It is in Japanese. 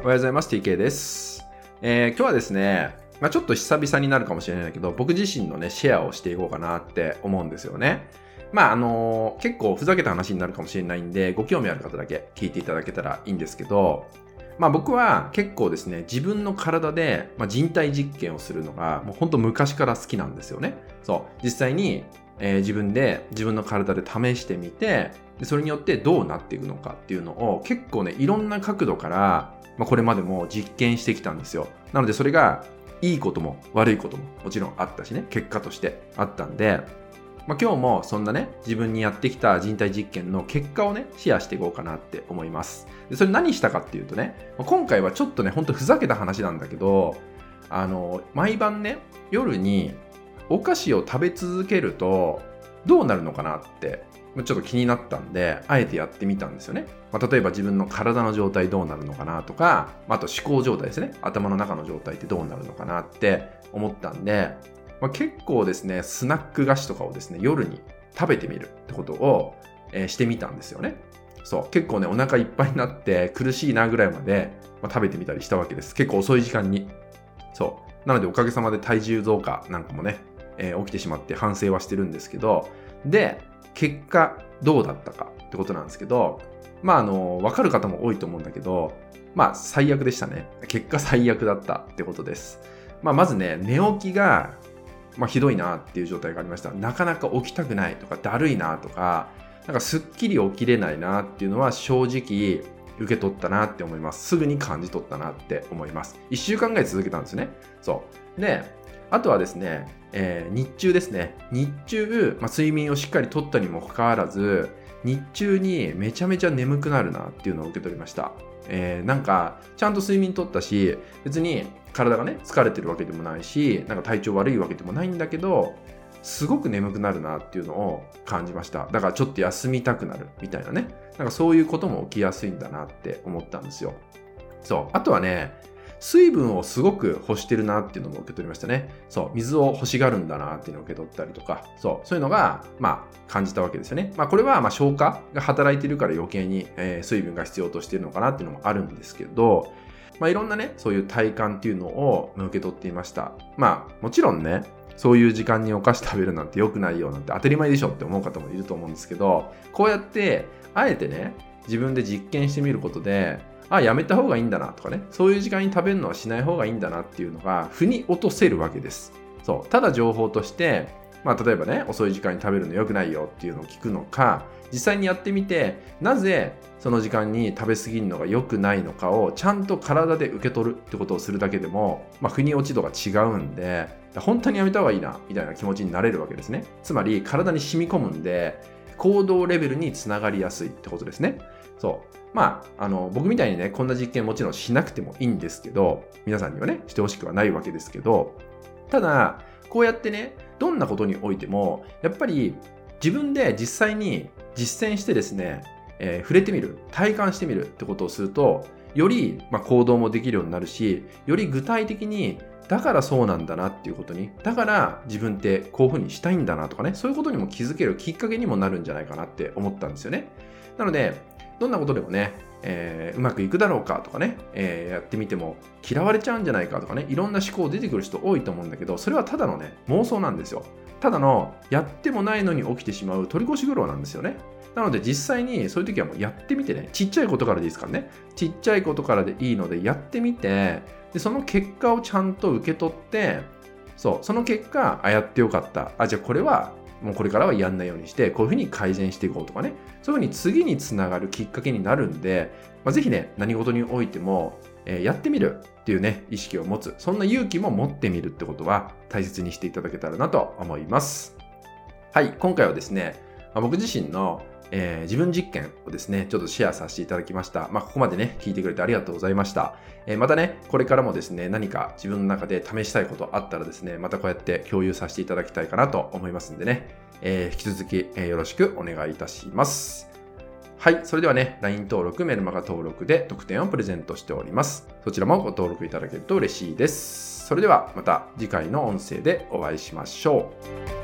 おはようございます。TK です。えー、今日はですね、まあ、ちょっと久々になるかもしれないけど、僕自身のね、シェアをしていこうかなって思うんですよね。まあ、あのー、結構ふざけた話になるかもしれないんで、ご興味ある方だけ聞いていただけたらいいんですけど、まあ僕は結構ですね、自分の体で、ま人体実験をするのが、もう本当昔から好きなんですよね。そう。実際に、えー、自分で、自分の体で試してみて、それによってどうなっていくのかっていうのを結構ね、いろんな角度から、まあ、これまでも実験してきたんですよ。なのでそれがいいことも悪いことももちろんあったしね、結果としてあったんで、まあ、今日もそんなね、自分にやってきた人体実験の結果をね、シェアしていこうかなって思います。でそれ何したかっていうとね、今回はちょっとね、ほんとふざけた話なんだけど、あの、毎晩ね、夜にお菓子を食べ続けるとどうなるのかなってちょっと気になったんで、あえてやってみたんですよね。まあ、例えば自分の体の状態どうなるのかなとか、あと思考状態ですね。頭の中の状態ってどうなるのかなって思ったんで、まあ、結構ですね、スナック菓子とかをですね、夜に食べてみるってことを、えー、してみたんですよね。そう。結構ね、お腹いっぱいになって苦しいなぐらいまで、まあ、食べてみたりしたわけです。結構遅い時間に。そう。なのでおかげさまで体重増加なんかもね、えー、起きてしまって反省はしてるんですけど、で、結果どうだったかってことなんですけど、まああの、わかる方も多いと思うんだけど、まあ最悪でしたね。結果最悪だったってことです。まあまずね、寝起きが、まあひどいなっていう状態がありました。なかなか起きたくないとか、だるいなとか、なんかすっきり起きれないなっていうのは正直受け取ったなって思います。すぐに感じ取ったなって思います。1週間ぐらい続けたんですね。そう。で、あとはですね、えー、日中ですね。日中、まあ、睡眠をしっかりとったにもかかわらず、日中にめちゃめちゃ眠くなるなっていうのを受け取りました。えー、なんか、ちゃんと睡眠とったし、別に体がね、疲れてるわけでもないし、なんか体調悪いわけでもないんだけど、すごく眠くなるなっていうのを感じました。だからちょっと休みたくなるみたいなね。なんかそういうことも起きやすいんだなって思ったんですよ。そう。あとはね、水分をすごく欲してるなっていうのも受け取りましたね。そう、水を欲しがるんだなっていうのを受け取ったりとか、そう、そういうのが、まあ、感じたわけですよね。まあ、これは、まあ、消化が働いてるから余計に、えー、水分が必要としてるのかなっていうのもあるんですけど、まあ、いろんなね、そういう体感っていうのを受け取っていました。まあ、もちろんね、そういう時間にお菓子食べるなんて良くないよなんて当たり前でしょって思う方もいると思うんですけど、こうやって、あえてね、自分で実験してみることで、あ、やめた方がいいんだなとかね、そういう時間に食べるのはしない方がいいんだなっていうのが、腑に落とせるわけです。そう。ただ情報として、まあ、例えばね、遅い時間に食べるの良くないよっていうのを聞くのか、実際にやってみて、なぜその時間に食べ過ぎるのが良くないのかをちゃんと体で受け取るってことをするだけでも、まあ、腑に落ち度が違うんで、本当にやめた方がいいな、みたいな気持ちになれるわけですね。つまり、体に染み込むんで、行動レベルにつながりやすいってことですね。そう。まあ、あの、僕みたいにね、こんな実験もちろんしなくてもいいんですけど、皆さんにはね、してほしくはないわけですけど、ただ、こうやってね、どんなことにおいても、やっぱり自分で実際に実践してですね、えー、触れてみる、体感してみるってことをすると、より、まあ、行動もできるようになるし、より具体的に、だからそうなんだなっていうことに、だから自分ってこういうふうにしたいんだなとかね、そういうことにも気づけるきっかけにもなるんじゃないかなって思ったんですよね。なので、どんなことでもね、えー、うまくいくだろうかとかね、えー、やってみても嫌われちゃうんじゃないかとかね、いろんな思考出てくる人多いと思うんだけど、それはただのね、妄想なんですよ。ただの、やってもないのに起きてしまう取り越し苦労なんですよね。なので実際にそういう時はもうやってみてね、ちっちゃいことからでいいですからね、ちっちゃいことからでいいのでやってみて、でその結果をちゃんと受け取って、そう、その結果、あ、やってよかった。あ、じゃあこれはもうこれからはやんないようにして、こういうふうに改善していこうとかね、そういうふうに次につながるきっかけになるんで、まあ、ぜひね、何事においても、えー、やってみるっていうね、意識を持つ、そんな勇気も持ってみるってことは大切にしていただけたらなと思います。はい、今回はですね、まあ、僕自身のえー、自分実験をですね、ちょっとシェアさせていただきました。まあ、ここまでね、聞いてくれてありがとうございました。えー、またね、これからもですね、何か自分の中で試したいことあったらですね、またこうやって共有させていただきたいかなと思いますんでね、えー、引き続き、えよろしくお願いいたします。はい。それではね、LINE 登録、メルマガ登録で特典をプレゼントしております。そちらもご登録いただけると嬉しいです。それではまた次回の音声でお会いしましょう。